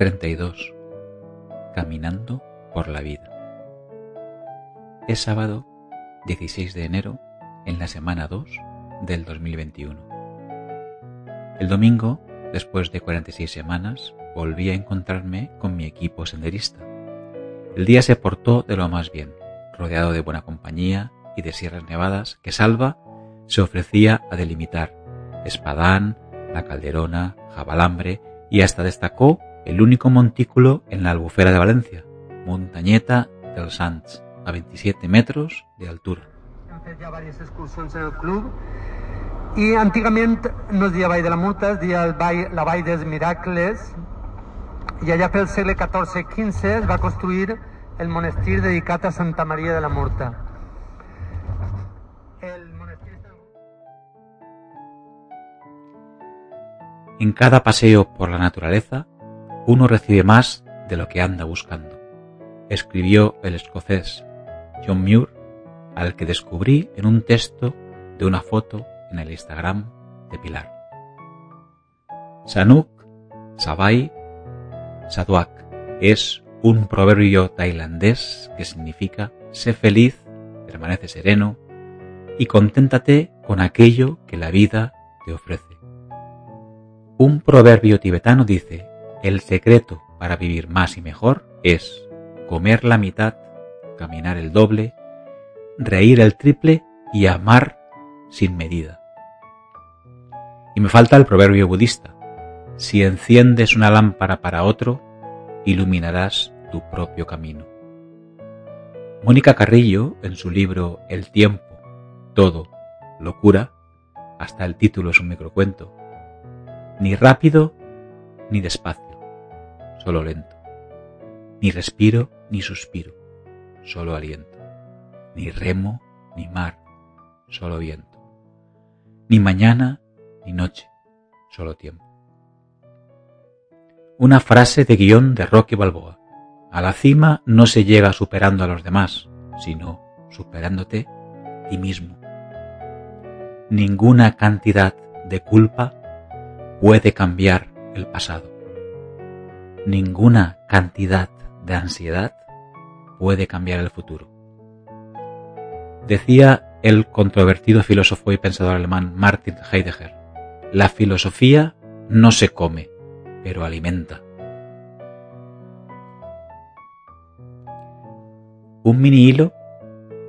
32. Caminando por la vida. Es sábado 16 de enero en la semana 2 del 2021. El domingo, después de 46 semanas, volví a encontrarme con mi equipo senderista. El día se portó de lo más bien, rodeado de buena compañía y de sierras nevadas que Salva se ofrecía a delimitar Espadán, La Calderona, Jabalambre y hasta destacó el único montículo en la albufera de Valencia, Montañeta del Sants, a 27 metros de altura. Hem fet ja diverses excursions en el club i antigament no es deia Vall de la Muta, es deia vall, la Vall dels Miracles i allà pel segle XIV-XV es va construir el monestir dedicat a Santa Maria de la Murta. El monestir. En cada paseo por la naturaleza, uno recibe más de lo que anda buscando, escribió el escocés John Muir, al que descubrí en un texto de una foto en el Instagram de Pilar. Sanuk Sabai Saduak es un proverbio tailandés que significa sé feliz, permanece sereno y conténtate con aquello que la vida te ofrece. Un proverbio tibetano dice, el secreto para vivir más y mejor es comer la mitad, caminar el doble, reír el triple y amar sin medida. Y me falta el proverbio budista. Si enciendes una lámpara para otro, iluminarás tu propio camino. Mónica Carrillo, en su libro El tiempo, todo, locura, hasta el título es un microcuento, ni rápido ni despacio, solo lento, ni respiro ni suspiro, solo aliento, ni remo ni mar, solo viento, ni mañana ni noche, solo tiempo. Una frase de guion de Rocky Balboa. A la cima no se llega superando a los demás, sino superándote a ti mismo. Ninguna cantidad de culpa puede cambiar el pasado. Ninguna cantidad de ansiedad puede cambiar el futuro. Decía el controvertido filósofo y pensador alemán Martin Heidegger, la filosofía no se come, pero alimenta. Un mini hilo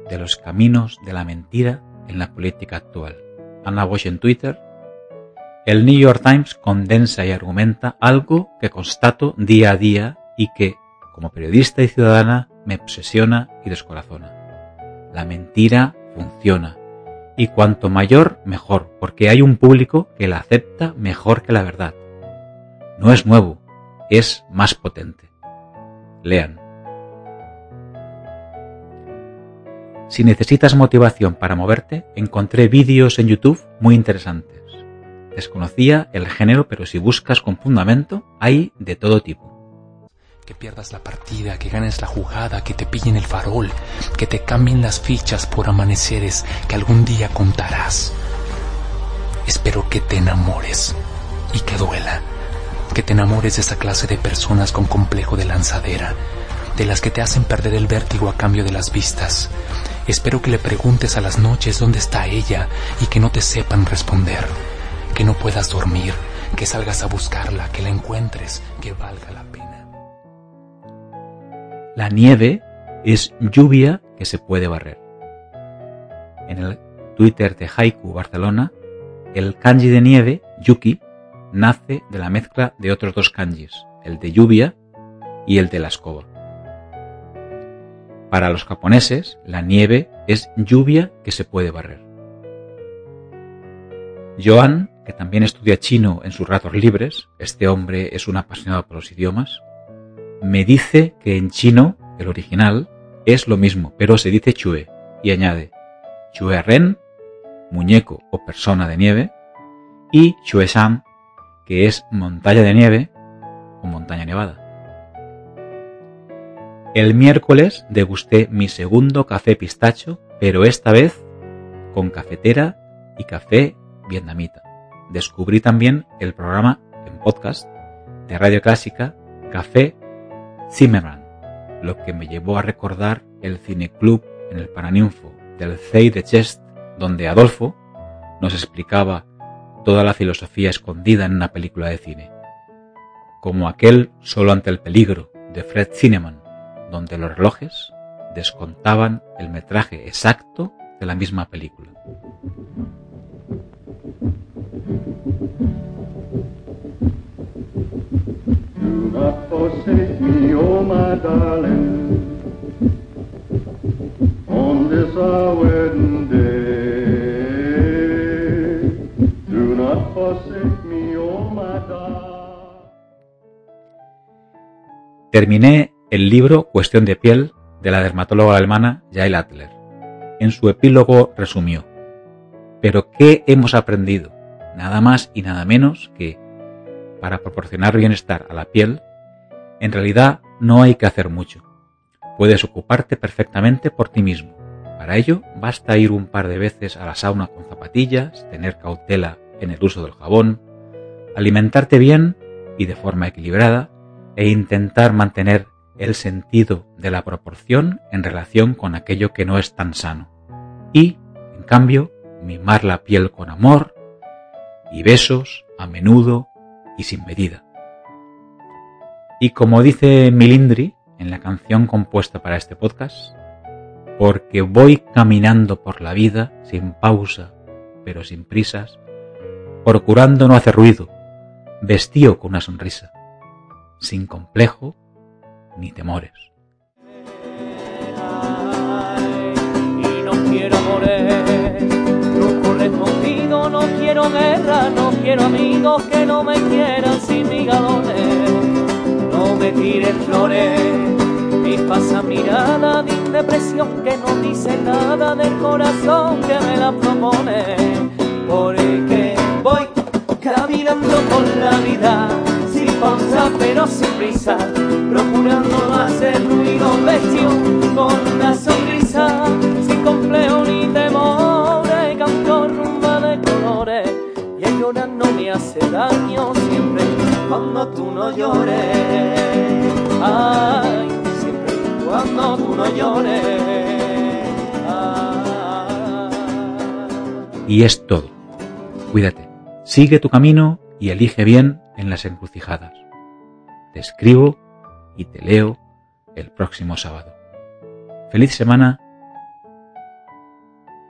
de los caminos de la mentira en la política actual. Anna Bosch en Twitter. El New York Times condensa y argumenta algo que constato día a día y que, como periodista y ciudadana, me obsesiona y descorazona. La mentira funciona. Y cuanto mayor, mejor, porque hay un público que la acepta mejor que la verdad. No es nuevo, es más potente. Lean. Si necesitas motivación para moverte, encontré vídeos en YouTube muy interesantes. Desconocía el género, pero si buscas con fundamento, hay de todo tipo. Que pierdas la partida, que ganes la jugada, que te pillen el farol, que te cambien las fichas por amaneceres que algún día contarás. Espero que te enamores y que duela. Que te enamores de esa clase de personas con complejo de lanzadera, de las que te hacen perder el vértigo a cambio de las vistas. Espero que le preguntes a las noches dónde está ella y que no te sepan responder. Que no puedas dormir, que salgas a buscarla, que la encuentres, que valga la pena. La nieve es lluvia que se puede barrer. En el Twitter de Haiku Barcelona, el kanji de nieve, Yuki, nace de la mezcla de otros dos kanjis, el de lluvia y el de la escoba. Para los japoneses, la nieve es lluvia que se puede barrer. Que también estudia chino en sus ratos libres, este hombre es un apasionado por los idiomas, me dice que en chino, el original, es lo mismo, pero se dice chue, y añade chue ren, muñeco o persona de nieve, y chue san, que es montaña de nieve o montaña nevada. El miércoles degusté mi segundo café pistacho, pero esta vez con cafetera y café vietnamita. Descubrí también el programa en podcast de Radio Clásica Café Zimmerman, lo que me llevó a recordar el cineclub en el Paraninfo del CEI de Chest, donde Adolfo nos explicaba toda la filosofía escondida en una película de cine, como aquel Solo ante el peligro de Fred Zinnemann, donde los relojes descontaban el metraje exacto de la misma película. Terminé el libro Cuestión de piel de la dermatóloga alemana Jael Adler. En su epílogo resumió, pero ¿qué hemos aprendido? Nada más y nada menos que, para proporcionar bienestar a la piel, en realidad no hay que hacer mucho. Puedes ocuparte perfectamente por ti mismo. Para ello basta ir un par de veces a la sauna con zapatillas, tener cautela en el uso del jabón, alimentarte bien y de forma equilibrada, e intentar mantener el sentido de la proporción en relación con aquello que no es tan sano. Y, en cambio, mimar la piel con amor y besos a menudo y sin medida. Y como dice Milindri en la canción compuesta para este podcast, porque voy caminando por la vida sin pausa, pero sin prisas, procurando no hacer ruido, vestido con una sonrisa sin complejo ni temores. No quiero guerra, no quiero amigos que no me quieran sin mi no me tiren flores. Mi pasa mirada de depresión que no dice nada del corazón que me la propone, porque voy caminando por la vida pausa pero sin prisa, procurando hacer ruido vestido con una sonrisa, sin complejo ni temores, hace daño siempre cuando tú no llores, ay, siempre cuando tú no llores. Y es todo. Cuídate. Sigue tu camino y elige bien en las encrucijadas. Te escribo y te leo el próximo sábado. Feliz semana,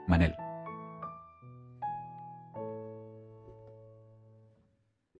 Manel.